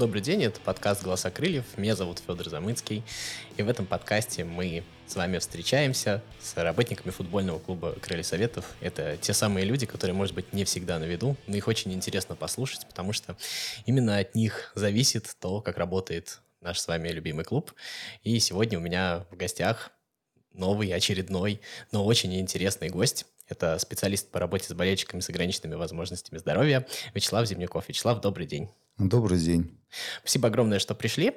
Добрый день, это подкаст «Голоса крыльев». Меня зовут Федор Замыцкий. И в этом подкасте мы с вами встречаемся с работниками футбольного клуба «Крылья Советов». Это те самые люди, которые, может быть, не всегда на виду, но их очень интересно послушать, потому что именно от них зависит то, как работает наш с вами любимый клуб. И сегодня у меня в гостях новый, очередной, но очень интересный гость. Это специалист по работе с болельщиками с ограниченными возможностями здоровья Вячеслав Зимняков. Вячеслав, добрый день. Добрый день. Спасибо огромное, что пришли.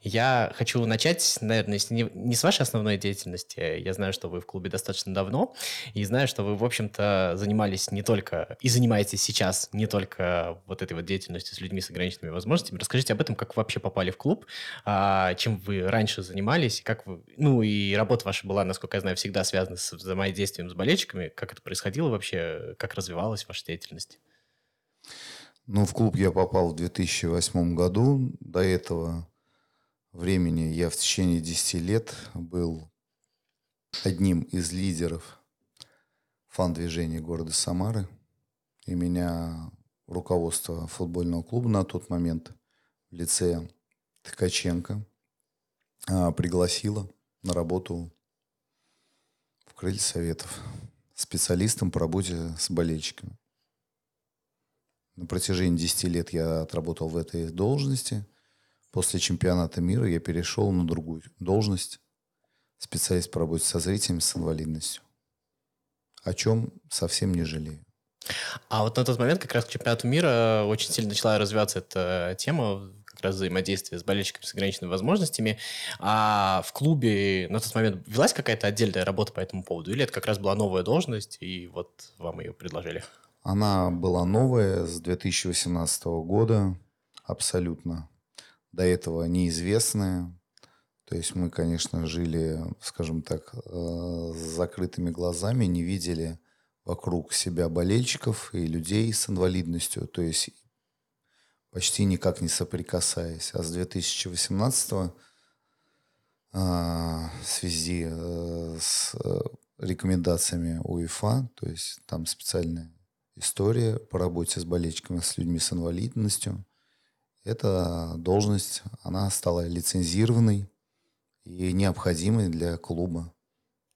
Я хочу начать, наверное, не, с вашей основной деятельности. Я знаю, что вы в клубе достаточно давно, и знаю, что вы, в общем-то, занимались не только, и занимаетесь сейчас не только вот этой вот деятельностью с людьми с ограниченными возможностями. Расскажите об этом, как вы вообще попали в клуб, а, чем вы раньше занимались, как вы, ну и работа ваша была, насколько я знаю, всегда связана с взаимодействием с болельщиками. Как это происходило вообще, как развивалась ваша деятельность? Ну, в клуб я попал в 2008 году. До этого времени я в течение 10 лет был одним из лидеров фан-движения города Самары. И меня руководство футбольного клуба на тот момент в лице Ткаченко а, пригласило на работу в Крылья Советов специалистом по работе с болельщиками. На протяжении 10 лет я отработал в этой должности. После чемпионата мира я перешел на другую должность. Специалист по работе со зрителями с инвалидностью. О чем совсем не жалею. А вот на тот момент как раз к чемпионату мира очень сильно начала развиваться эта тема, как раз взаимодействие с болельщиками с ограниченными возможностями. А в клубе на тот момент велась какая-то отдельная работа по этому поводу? Или это как раз была новая должность, и вот вам ее предложили? Она была новая с 2018 года, абсолютно до этого неизвестная. То есть мы, конечно, жили, скажем так, э, с закрытыми глазами, не видели вокруг себя болельщиков и людей с инвалидностью, то есть почти никак не соприкасаясь. А с 2018 э, в связи э, с рекомендациями УЕФА, то есть там специальные история по работе с болельщиками, с людьми с инвалидностью. Эта должность, она стала лицензированной и необходимой для клуба.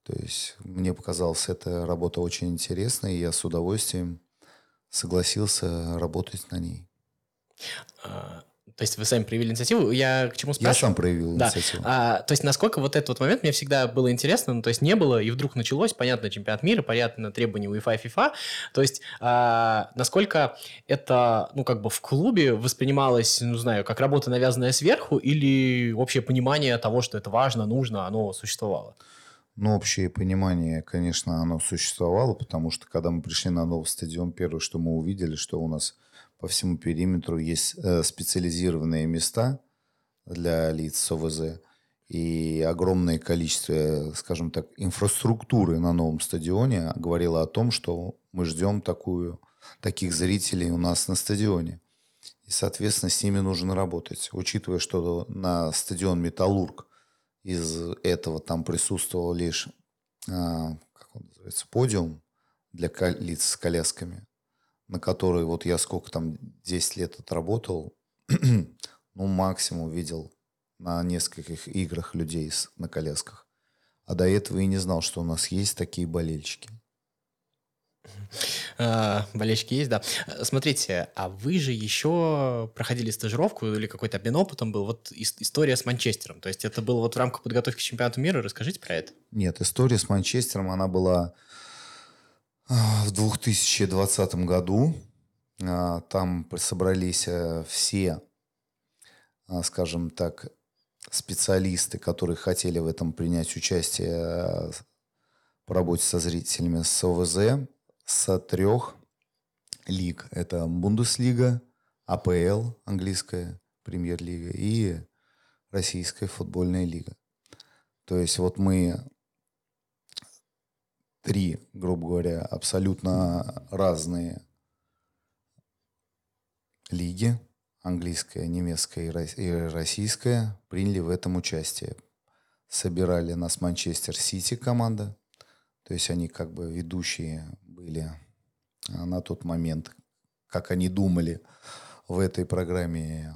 То есть мне показалась эта работа очень интересной, и я с удовольствием согласился работать на ней. А, то есть вы сами проявили инициативу. Я к чему спрашиваю? Я сам проявил да. инициативу. А, то есть насколько вот этот вот момент мне всегда было интересно, ну, то есть не было, и вдруг началось, понятно, чемпионат мира, понятно, требования UEFA FIFA. То есть а, насколько это, ну, как бы в клубе воспринималось, ну, знаю, как работа, навязанная сверху, или общее понимание того, что это важно, нужно, оно существовало? Ну, общее понимание, конечно, оно существовало, потому что когда мы пришли на новый стадион, первое, что мы увидели, что у нас по всему периметру есть э, специализированные места для лиц с ОВЗ и огромное количество, скажем так, инфраструктуры на новом стадионе говорило о том, что мы ждем такую, таких зрителей у нас на стадионе. И, соответственно, с ними нужно работать. Учитывая, что на стадион «Металлург» из этого там присутствовал лишь, а, как он называется, подиум для лиц с колясками на которой вот я сколько там, 10 лет отработал, ну, максимум видел на нескольких играх людей с, на колясках. А до этого и не знал, что у нас есть такие болельщики. А, болельщики есть, да. Смотрите, а вы же еще проходили стажировку или какой-то обмен опытом был. Вот история с Манчестером. То есть это было вот в рамках подготовки к чемпионату мира. Расскажите про это. Нет, история с Манчестером, она была в 2020 году а, там собрались э, все, а, скажем так, специалисты, которые хотели в этом принять участие э, по работе со зрителями с ОВЗ с трех лиг. Это Бундеслига, АПЛ, английская премьер-лига и российская футбольная лига. То есть вот мы три, грубо говоря, абсолютно разные лиги, английская, немецкая и российская, приняли в этом участие. Собирали нас Манчестер Сити команда, то есть они как бы ведущие были а, на тот момент, как они думали в этой программе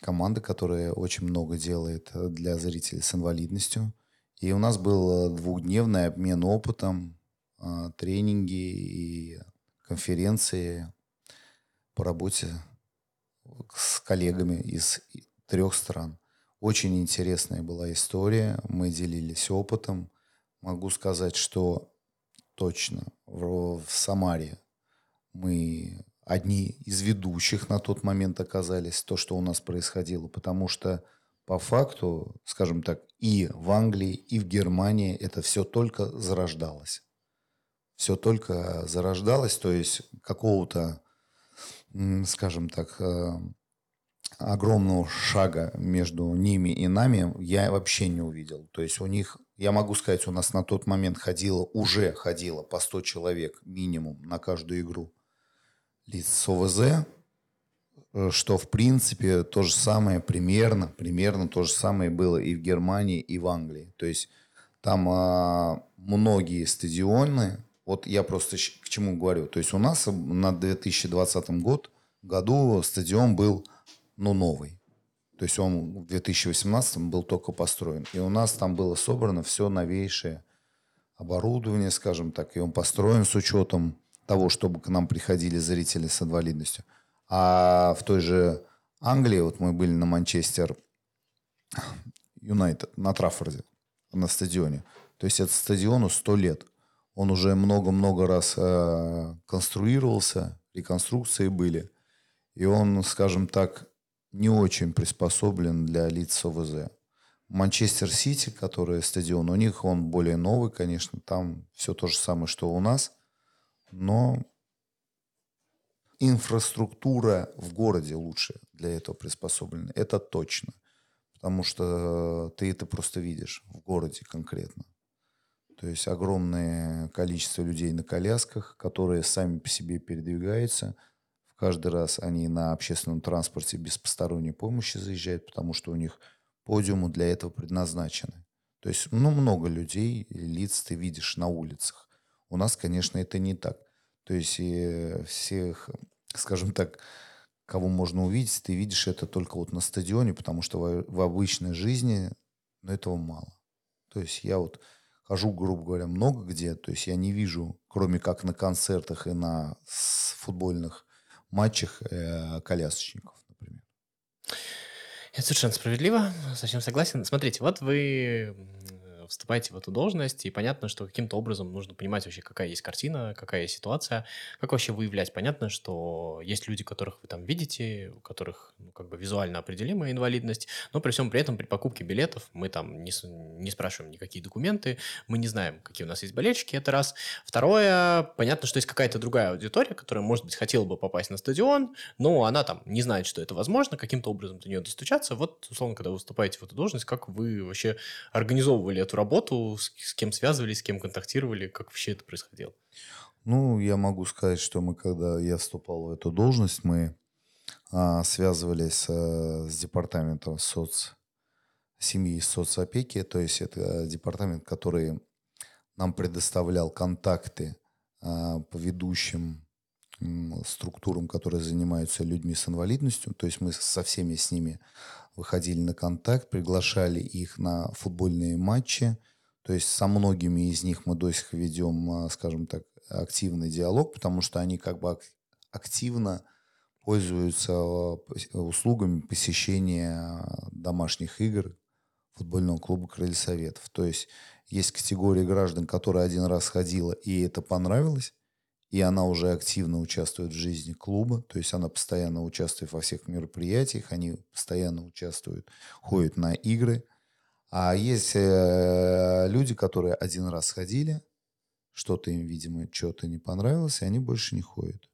команда, которая очень много делает э, для зрителей с инвалидностью. И у нас был двухдневный обмен опытом, тренинги и конференции по работе с коллегами из трех стран. Очень интересная была история. Мы делились опытом. Могу сказать, что точно в, в Самаре мы одни из ведущих на тот момент оказались, то, что у нас происходило, потому что по факту, скажем так, и в Англии, и в Германии это все только зарождалось. Все только зарождалось, то есть какого-то, скажем так, э, огромного шага между ними и нами я вообще не увидел. То есть у них, я могу сказать, у нас на тот момент ходило, уже ходило по 100 человек минимум на каждую игру лиц с ОВЗ, что в принципе то же самое примерно, примерно то же самое было и в Германии, и в Англии. То есть там а, многие стадионы, вот я просто к чему говорю, то есть у нас на 2020 год, году стадион был ну, новый. То есть он в 2018 был только построен. И у нас там было собрано все новейшее оборудование, скажем так, и он построен с учетом того, чтобы к нам приходили зрители с инвалидностью. А в той же Англии, вот мы были на Манчестер Юнайтед, на Траффорде, на стадионе. То есть это стадиону 100 лет. Он уже много-много раз э, конструировался, реконструкции были. И он, скажем так, не очень приспособлен для лиц с ОВЗ. Манчестер Сити, который стадион, у них он более новый, конечно, там все то же самое, что у нас – но инфраструктура в городе лучше для этого приспособлена. Это точно. Потому что ты это просто видишь в городе конкретно. То есть огромное количество людей на колясках, которые сами по себе передвигаются. В каждый раз они на общественном транспорте без посторонней помощи заезжают, потому что у них подиумы для этого предназначены. То есть ну, много людей, лиц ты видишь на улицах. У нас, конечно, это не так. То есть и всех, скажем так, кого можно увидеть, ты видишь это только вот на стадионе, потому что в, в обычной жизни ну, этого мало. То есть я вот хожу, грубо говоря, много где, то есть я не вижу, кроме как на концертах и на футбольных матчах, э, колясочников, например. Это совершенно справедливо, совсем согласен. Смотрите, вот вы вступаете в эту должность, и понятно, что каким-то образом нужно понимать вообще, какая есть картина, какая есть ситуация, как вообще выявлять. Понятно, что есть люди, которых вы там видите, у которых ну, как бы визуально определимая инвалидность, но при всем при этом при покупке билетов мы там не, не спрашиваем никакие документы, мы не знаем, какие у нас есть болельщики, это раз. Второе, понятно, что есть какая-то другая аудитория, которая, может быть, хотела бы попасть на стадион, но она там не знает, что это возможно, каким-то образом до нее достучаться. Вот, условно, когда вы выступаете в эту должность, как вы вообще организовывали эту работу, с, с кем связывались, с кем контактировали, как вообще это происходило? Ну, я могу сказать, что мы, когда я вступал в эту должность, мы а, связывались а, с департаментом соц семьи и соцопеки, то есть это департамент, который нам предоставлял контакты а, по ведущим структурам, которые занимаются людьми с инвалидностью. То есть мы со всеми с ними выходили на контакт, приглашали их на футбольные матчи. То есть со многими из них мы до сих ведем, а, скажем так, активный диалог, потому что они как бы активно пользуются а, услугами посещения домашних игр футбольного клуба «Крылья Советов». То есть есть категория граждан, которая один раз ходила, и это понравилось, и она уже активно участвует в жизни клуба, то есть она постоянно участвует во всех мероприятиях, они постоянно участвуют, ходят на игры. А есть э, люди, которые один раз ходили, что-то им, видимо, что-то не понравилось, и они больше не ходят.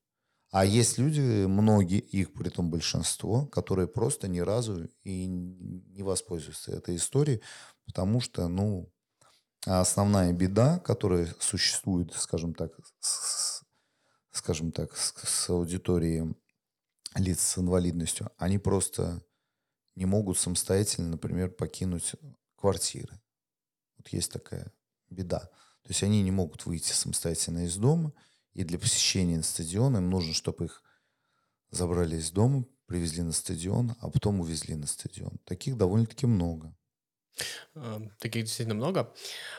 А есть люди, многие, их при том большинство, которые просто ни разу и не воспользуются этой историей, потому что, ну, основная беда, которая существует, скажем так, с, скажем так, с, с аудиторией лиц с инвалидностью, они просто не могут самостоятельно, например, покинуть квартиры. Вот есть такая беда. То есть они не могут выйти самостоятельно из дома, и для посещения стадиона им нужно, чтобы их забрали из дома, привезли на стадион, а потом увезли на стадион. Таких довольно-таки много. Эм, таких действительно много.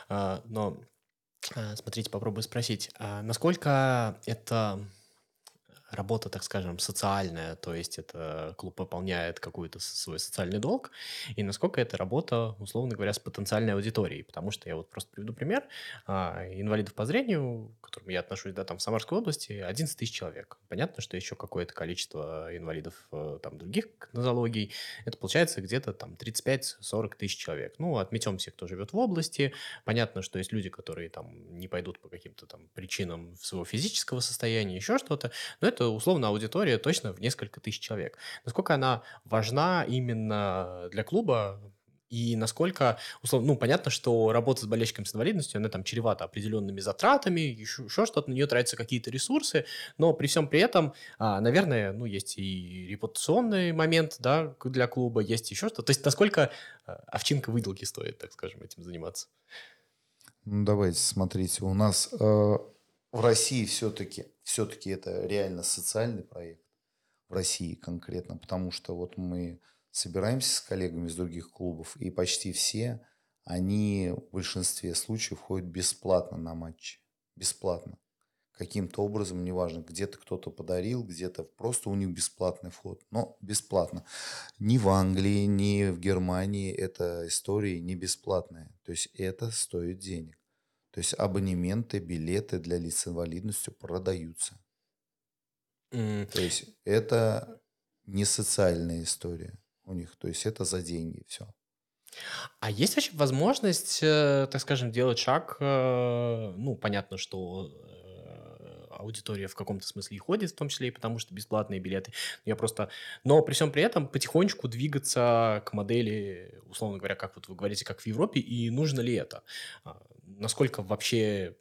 А, но смотрите, попробую спросить, а насколько это работа, так скажем, социальная, то есть это клуб выполняет какой-то свой социальный долг, и насколько это работа, условно говоря, с потенциальной аудиторией. Потому что я вот просто приведу пример. А, инвалидов по зрению, к которым я отношусь, да, там в Самарской области, 11 тысяч человек. Понятно, что еще какое-то количество инвалидов э, там других нозологий. Это получается где-то там 35-40 тысяч человек. Ну, отметем всех, кто живет в области. Понятно, что есть люди, которые там не пойдут по каким-то там причинам своего физического состояния, еще что-то. Но это это условно аудитория точно в несколько тысяч человек. Насколько она важна именно для клуба, и насколько, условно, ну, понятно, что работа с болельщиком с инвалидностью, она там чревата определенными затратами, еще, еще что-то, на нее тратятся какие-то ресурсы, но при всем при этом, а, наверное, ну, есть и репутационный момент, да, для клуба, есть еще что-то. То есть насколько а, овчинка выделки стоит, так скажем, этим заниматься? Ну, давайте, смотрите, у нас э, в России все-таки, все-таки это реально социальный проект. В России конкретно, потому что вот мы собираемся с коллегами из других клубов, и почти все, они в большинстве случаев ходят бесплатно на матчи. Бесплатно. Каким-то образом, неважно, где-то кто-то подарил, где-то просто у них бесплатный вход, но бесплатно. Ни в Англии, ни в Германии эта история не бесплатная. То есть это стоит денег. То есть абонементы, билеты для лиц с инвалидностью продаются. Mm. То есть это не социальная история у них. То есть это за деньги все. А есть вообще возможность, э, так скажем, делать шаг? Э, ну, понятно, что э, аудитория в каком-то смысле и ходит, в том числе и потому, что бесплатные билеты. Я просто... Но при всем при этом потихонечку двигаться к модели, условно говоря, как вот вы говорите, как в Европе, и нужно ли это? А, насколько вообще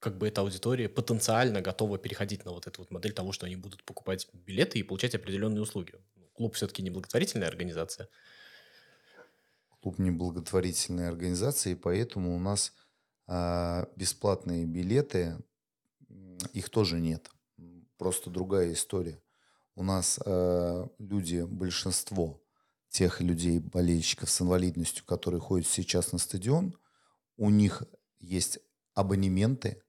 как бы эта аудитория потенциально готова переходить на вот эту вот модель того, что они будут покупать билеты и получать определенные услуги. Клуб все-таки не благотворительная организация. Клуб не благотворительная организация, и поэтому у нас а, бесплатные билеты, их тоже нет. Просто другая история. У нас а, люди, большинство тех людей, болельщиков с инвалидностью, которые ходят сейчас на стадион, у них есть абонементы,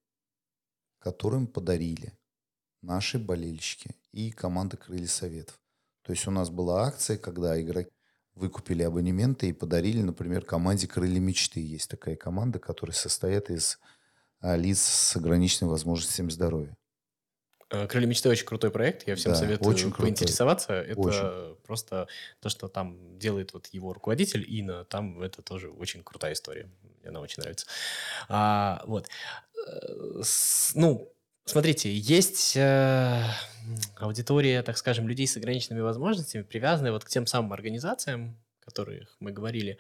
которым подарили наши болельщики и команда «Крылья Советов». То есть у нас была акция, когда игроки выкупили абонементы и подарили, например, команде «Крылья мечты». Есть такая команда, которая состоит из лиц с ограниченными возможностями здоровья. Э, Крылья мечты очень крутой проект. Я всем да, советую очень поинтересоваться. Это очень. просто то, что там делает вот его руководитель Ина. Там это тоже очень крутая история. Мне она очень нравится. А, вот. Э, ну, смотрите, есть э, аудитория, так скажем, людей с ограниченными возможностями, привязанная вот к тем самым организациям, о которых мы говорили.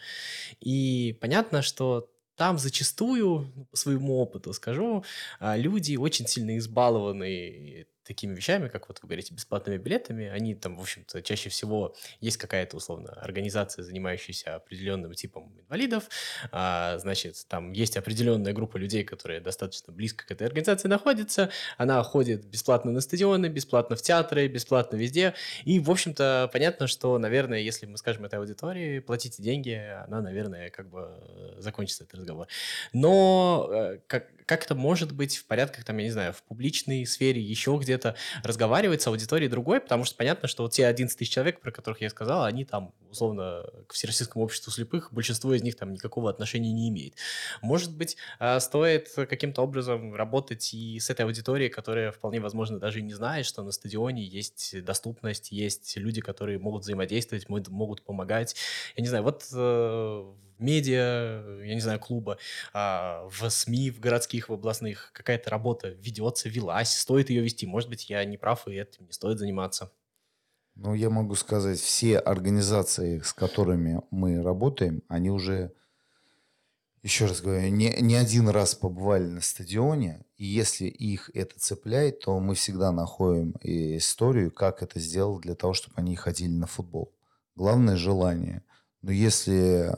И понятно, что там зачастую, ну, по своему опыту скажу, а, люди очень сильно избалованы такими вещами, как вот вы говорите, бесплатными билетами, они там, в общем-то, чаще всего есть какая-то, условно, организация, занимающаяся определенным типом инвалидов, а, значит, там есть определенная группа людей, которые достаточно близко к этой организации находятся, она ходит бесплатно на стадионы, бесплатно в театры, бесплатно везде, и, в общем-то, понятно, что, наверное, если мы скажем этой аудитории, платите деньги, она, наверное, как бы э, закончится этот разговор. Но э, как, как это может быть в порядках, там, я не знаю, в публичной сфере, еще где-то разговаривать с аудиторией другой, потому что понятно, что вот те 11 тысяч человек, про которых я сказал, они там, условно, к Всероссийскому обществу слепых, большинство из них там никакого отношения не имеет. Может быть, а, стоит каким-то образом работать и с этой аудиторией, которая вполне возможно даже и не знает, что на стадионе есть доступность, есть люди, которые могут взаимодействовать, могут помогать. Я не знаю, вот э, медиа, я не знаю, клуба, а, в СМИ, в городских, в областных какая-то работа ведется, велась, стоит ее вести. Может быть, я не прав, и этим не стоит заниматься. Ну, я могу сказать, все организации, с которыми мы работаем, они уже, еще раз говорю, не, не один раз побывали на стадионе, и если их это цепляет, то мы всегда находим историю, как это сделал для того, чтобы они ходили на футбол. Главное желание. Но если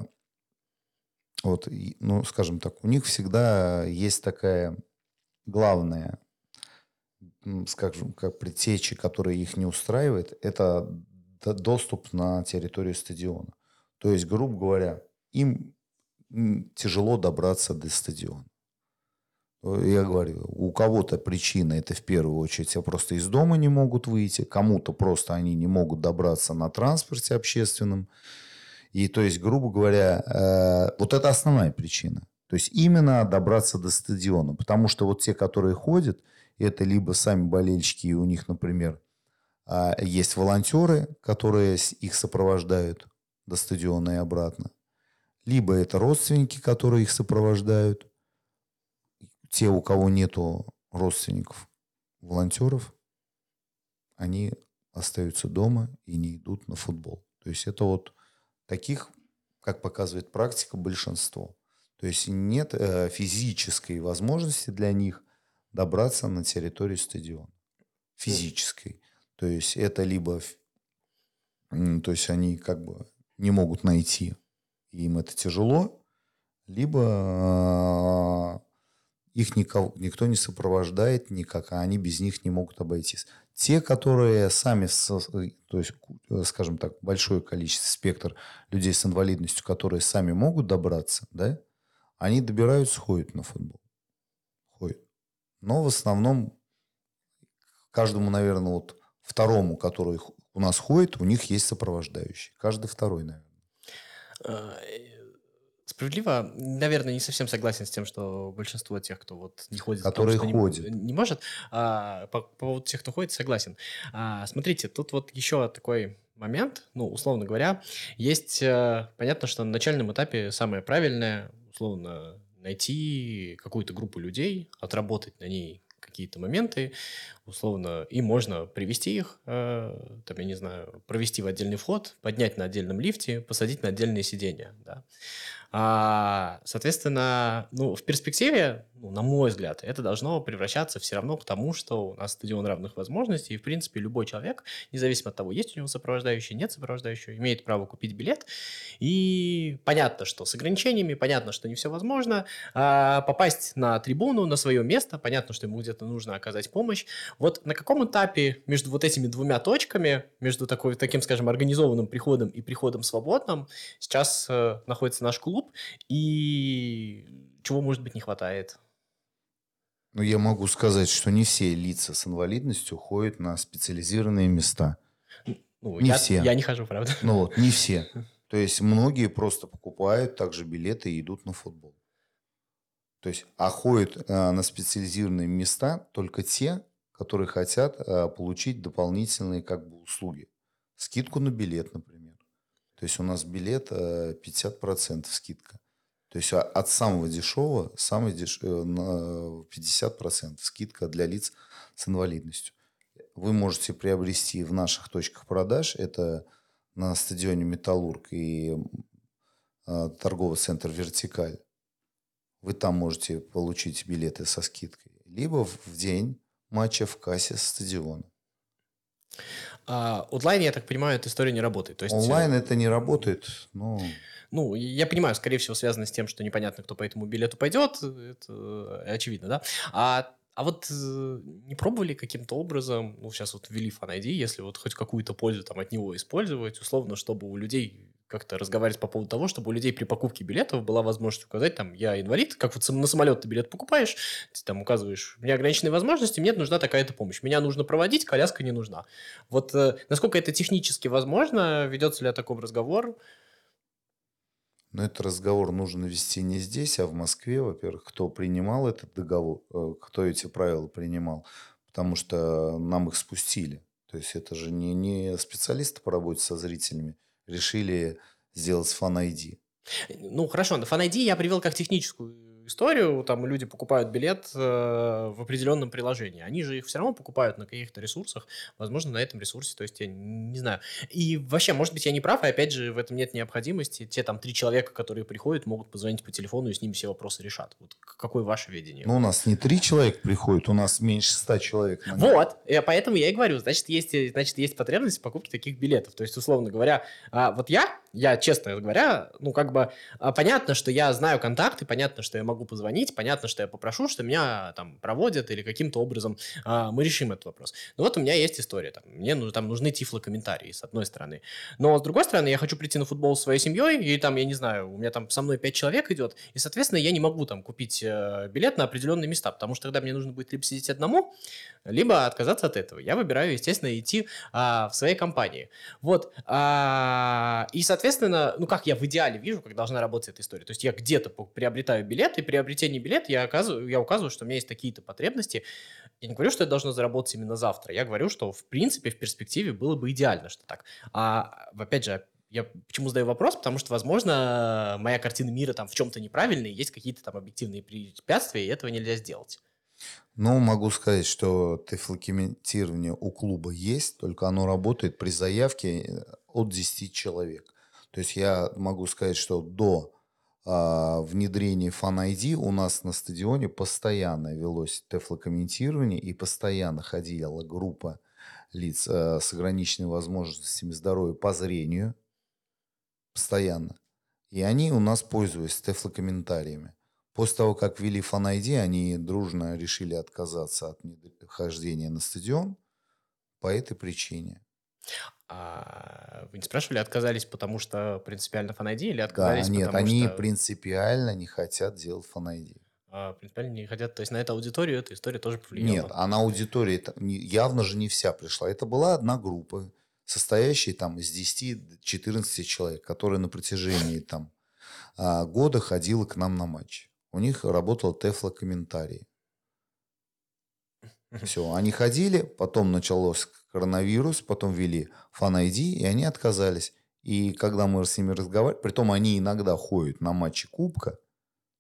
вот, ну, скажем так, у них всегда есть такая главная, скажем, как предтечи, которая их не устраивает, это доступ на территорию стадиона. То есть, грубо говоря, им тяжело добраться до стадиона. Я говорю, у кого-то причина это в первую очередь а просто из дома не могут выйти, кому-то просто они не могут добраться на транспорте общественном. И то есть, грубо говоря, э, вот это основная причина. То есть именно добраться до стадиона. Потому что вот те, которые ходят, это либо сами болельщики, и у них, например, э, есть волонтеры, которые их сопровождают до стадиона и обратно. Либо это родственники, которые их сопровождают. Те, у кого нету родственников, волонтеров, они остаются дома и не идут на футбол. То есть это вот таких, как показывает практика, большинство. То есть нет э, физической возможности для них добраться на территорию стадиона. Физической. То есть это либо... То есть они как бы не могут найти им это тяжело, либо а, их никого, никто не сопровождает никак, а они без них не могут обойтись. Те, которые сами, то есть, скажем так, большое количество, спектр людей с инвалидностью, которые сами могут добраться, да, они добираются, ходят на футбол. Ходят. Но в основном каждому, наверное, вот второму, который у нас ходит, у них есть сопровождающий. Каждый второй, наверное. Э, справедливо, наверное, не совсем согласен с тем, что большинство тех, кто вот не ходит, которые потому, ходят, не, не может. А, по, по поводу тех, кто ходит, согласен. А, смотрите, тут вот еще такой момент, ну, условно говоря, есть, а, понятно, что на начальном этапе самое правильное, условно, найти какую-то группу людей, отработать на ней какие-то моменты, условно, и можно привести их, э, там, я не знаю, провести в отдельный вход, поднять на отдельном лифте, посадить на отдельные сиденья, да. А, соответственно, ну, в перспективе, ну, на мой взгляд, это должно превращаться все равно к тому, что у нас стадион равных возможностей, и, в принципе, любой человек, независимо от того, есть у него сопровождающий, нет сопровождающего, имеет право купить билет. И понятно, что с ограничениями, понятно, что не все возможно. А попасть на трибуну, на свое место, понятно, что ему где-то нужно оказать помощь. Вот на каком этапе между вот этими двумя точками, между такой, таким, скажем, организованным приходом и приходом свободным, сейчас э, находится наш клуб, и чего, может быть, не хватает? Ну, я могу сказать, что не все лица с инвалидностью ходят на специализированные места. Ну, не я, все. Я не хожу, правда. Ну вот, не все. То есть многие просто покупают также билеты и идут на футбол. То есть, а ходят а, на специализированные места только те, которые хотят а, получить дополнительные как бы услуги. Скидку на билет, например то есть у нас билет 50% э, скидка. То есть а, от самого дешевого, самый деш... Э, на 50% скидка для лиц с инвалидностью. Вы можете приобрести в наших точках продаж, это на стадионе «Металлург» и э, торговый центр «Вертикаль». Вы там можете получить билеты со скидкой. Либо в день матча в кассе стадиона. А, онлайн, я так понимаю, эта история не работает. То есть, онлайн это не работает, но... Ну, я понимаю, скорее всего, связано с тем, что непонятно, кто по этому билету пойдет. Это очевидно, да? А а вот э, не пробовали каким-то образом, ну, сейчас вот ввели ID, если вот хоть какую-то пользу там от него использовать, условно, чтобы у людей как-то разговаривать по поводу того, чтобы у людей при покупке билетов была возможность указать, там, я инвалид, как вот на самолет ты билет покупаешь, ты там указываешь, у меня ограниченные возможности, мне нужна такая-то помощь, меня нужно проводить, коляска не нужна. Вот э, насколько это технически возможно, ведется ли о таком разговор? Но этот разговор нужно вести не здесь, а в Москве, во-первых, кто принимал этот договор, э, кто эти правила принимал, потому что нам их спустили. То есть это же не, не специалисты по работе со зрителями, решили сделать Fan ID. Ну, хорошо, на Fan ID я привел как техническую историю, там люди покупают билет э, в определенном приложении. Они же их все равно покупают на каких-то ресурсах, возможно, на этом ресурсе, то есть я не знаю. И вообще, может быть, я не прав, и опять же, в этом нет необходимости. Те там три человека, которые приходят, могут позвонить по телефону, и с ними все вопросы решат. Вот какое ваше видение? Ну, у нас не три человека приходят, у нас меньше ста человек. Вот, и поэтому я и говорю, значит, есть, значит, есть потребность в покупке таких билетов. То есть, условно говоря, а, вот я я, честно говоря, ну, как бы, а, понятно, что я знаю контакты, понятно, что я могу позвонить, понятно, что я попрошу, что меня там проводят или каким-то образом а, мы решим этот вопрос. Но вот у меня есть история, там, мне ну, там нужны тифлокомментарии, с одной стороны. Но, с другой стороны, я хочу прийти на футбол с своей семьей, и там, я не знаю, у меня там со мной пять человек идет, и, соответственно, я не могу там купить э, билет на определенные места, потому что тогда мне нужно будет либо сидеть одному, либо отказаться от этого. Я выбираю, естественно, идти а, в своей компании. Вот. А, и, соответственно, ну как я в идеале вижу, как должна работать эта история. То есть я где-то приобретаю билет, и при приобретении билета я, оказываю, я указываю, что у меня есть такие-то потребности. Я не говорю, что это должно заработать именно завтра. Я говорю, что в принципе в перспективе было бы идеально, что так. А опять же, я почему задаю вопрос? Потому что, возможно, моя картина мира там в чем-то неправильная, есть какие-то там объективные препятствия, и этого нельзя сделать. Ну, могу сказать, что тефлокомментирование у клуба есть, только оно работает при заявке э, от 10 человек. То есть я могу сказать, что до а, внедрения Fan ID у нас на стадионе постоянно велось тефлокомментирование и постоянно ходила группа лиц э, с ограниченными возможностями здоровья по зрению. Постоянно. И они у нас пользуются тефлокомментариями. После того, как ввели Fan ID, они дружно решили отказаться от хождения на стадион по этой причине. А вы не спрашивали, отказались, потому что принципиально Fan ID или отказались, да, нет, потому они что... принципиально не хотят делать Fan ID. А, принципиально не хотят, то есть на эту аудиторию эта история тоже повлияла? Нет, а на аудитории явно же не вся пришла. Это была одна группа, состоящая там из 10-14 человек, которая на протяжении там а, года ходила к нам на матч. У них работал Тефло комментарий. Все, они ходили, потом началось коронавирус, потом ввели Fan и они отказались. И когда мы с ними разговаривали, притом они иногда ходят на матчи Кубка,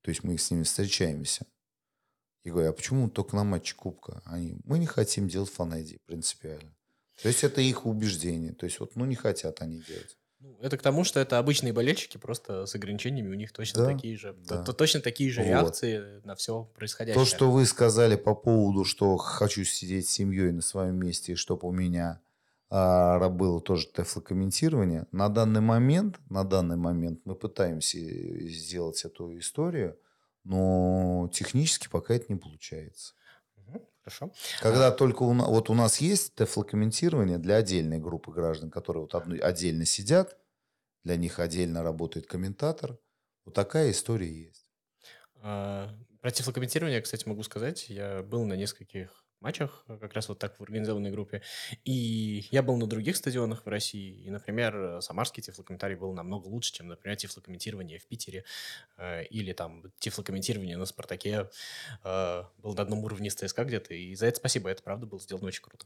то есть мы с ними встречаемся. Я говорю, а почему только на матче Кубка? Они, мы не хотим делать Fan принципиально. То есть это их убеждение. То есть вот, ну не хотят они делать. Ну, это к тому, что это обычные болельщики, просто с ограничениями, у них точно да, такие же, да. то, точно такие же вот. реакции на все происходящее. То, что вы сказали по поводу, что хочу сидеть с семьей на своем месте, и чтобы у меня а, было тоже тефлокомментирование, на данный момент, на данный момент мы пытаемся сделать эту историю, но технически пока это не получается. Хорошо. Когда а... только у нас, вот у нас есть тефлокомментирование для отдельной группы граждан, которые вот одно, отдельно сидят, для них отдельно работает комментатор. Вот такая история есть. А, про тифлокомментирование, кстати, могу сказать. Я был на нескольких матчах, э, как раз вот так в организованной группе. И я был на других стадионах в России. И, например, э, самарский тифлокомментарий был намного лучше, чем, например, тифлокомментирование в Питере. Э, или там тифлокомментирование на «Спартаке» э, был на одном уровне с ТСК где-то. И за это спасибо, это правда было сделано очень круто.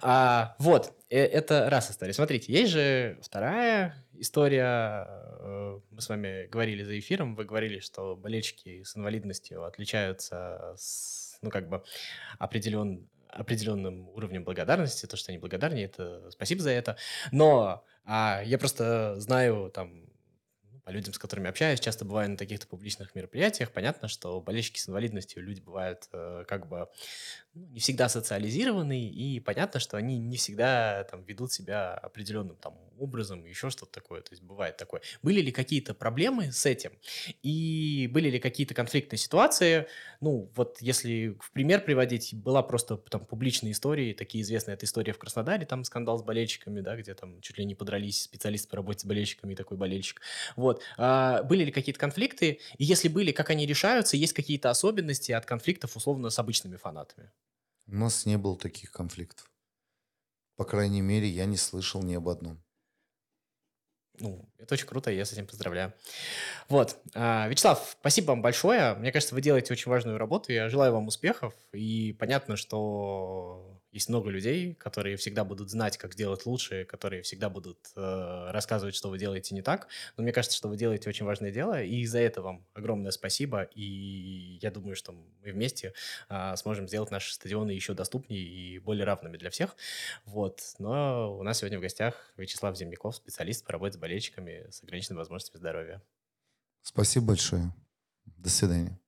А, вот, э, это раз история. Смотрите, есть же вторая история. Э, мы с вами говорили за эфиром, вы говорили, что болельщики с инвалидностью отличаются с ну, как бы определен, определенным уровнем благодарности, то, что они благодарнее, это спасибо за это. Но а, я просто знаю там по людям, с которыми общаюсь, часто бываю на таких-то публичных мероприятиях, понятно, что болельщики с инвалидностью люди бывают э, как бы ну, не всегда социализированы, и понятно, что они не всегда там ведут себя определенным там образом, еще что-то такое, то есть бывает такое. Были ли какие-то проблемы с этим? И были ли какие-то конфликтные ситуации? Ну, вот если в пример приводить, была просто там публичные истории, такие известные, это история в Краснодаре, там скандал с болельщиками, да, где там чуть ли не подрались специалисты по работе с болельщиками и такой болельщик. Вот. А, были ли какие-то конфликты? И если были, как они решаются? Есть какие-то особенности от конфликтов, условно, с обычными фанатами? У нас не было таких конфликтов. По крайней мере, я не слышал ни об одном. Ну, это очень круто, я с этим поздравляю. Вот. А, Вячеслав, спасибо вам большое. Мне кажется, вы делаете очень важную работу. Я желаю вам успехов. И понятно, что есть много людей, которые всегда будут знать, как сделать лучше, которые всегда будут э, рассказывать, что вы делаете не так. Но мне кажется, что вы делаете очень важное дело, и за это вам огромное спасибо. И я думаю, что мы вместе э, сможем сделать наши стадионы еще доступнее и более равными для всех. Вот. Но у нас сегодня в гостях Вячеслав Земляков, специалист по работе с болельщиками с ограниченными возможностями здоровья. Спасибо большое. До свидания.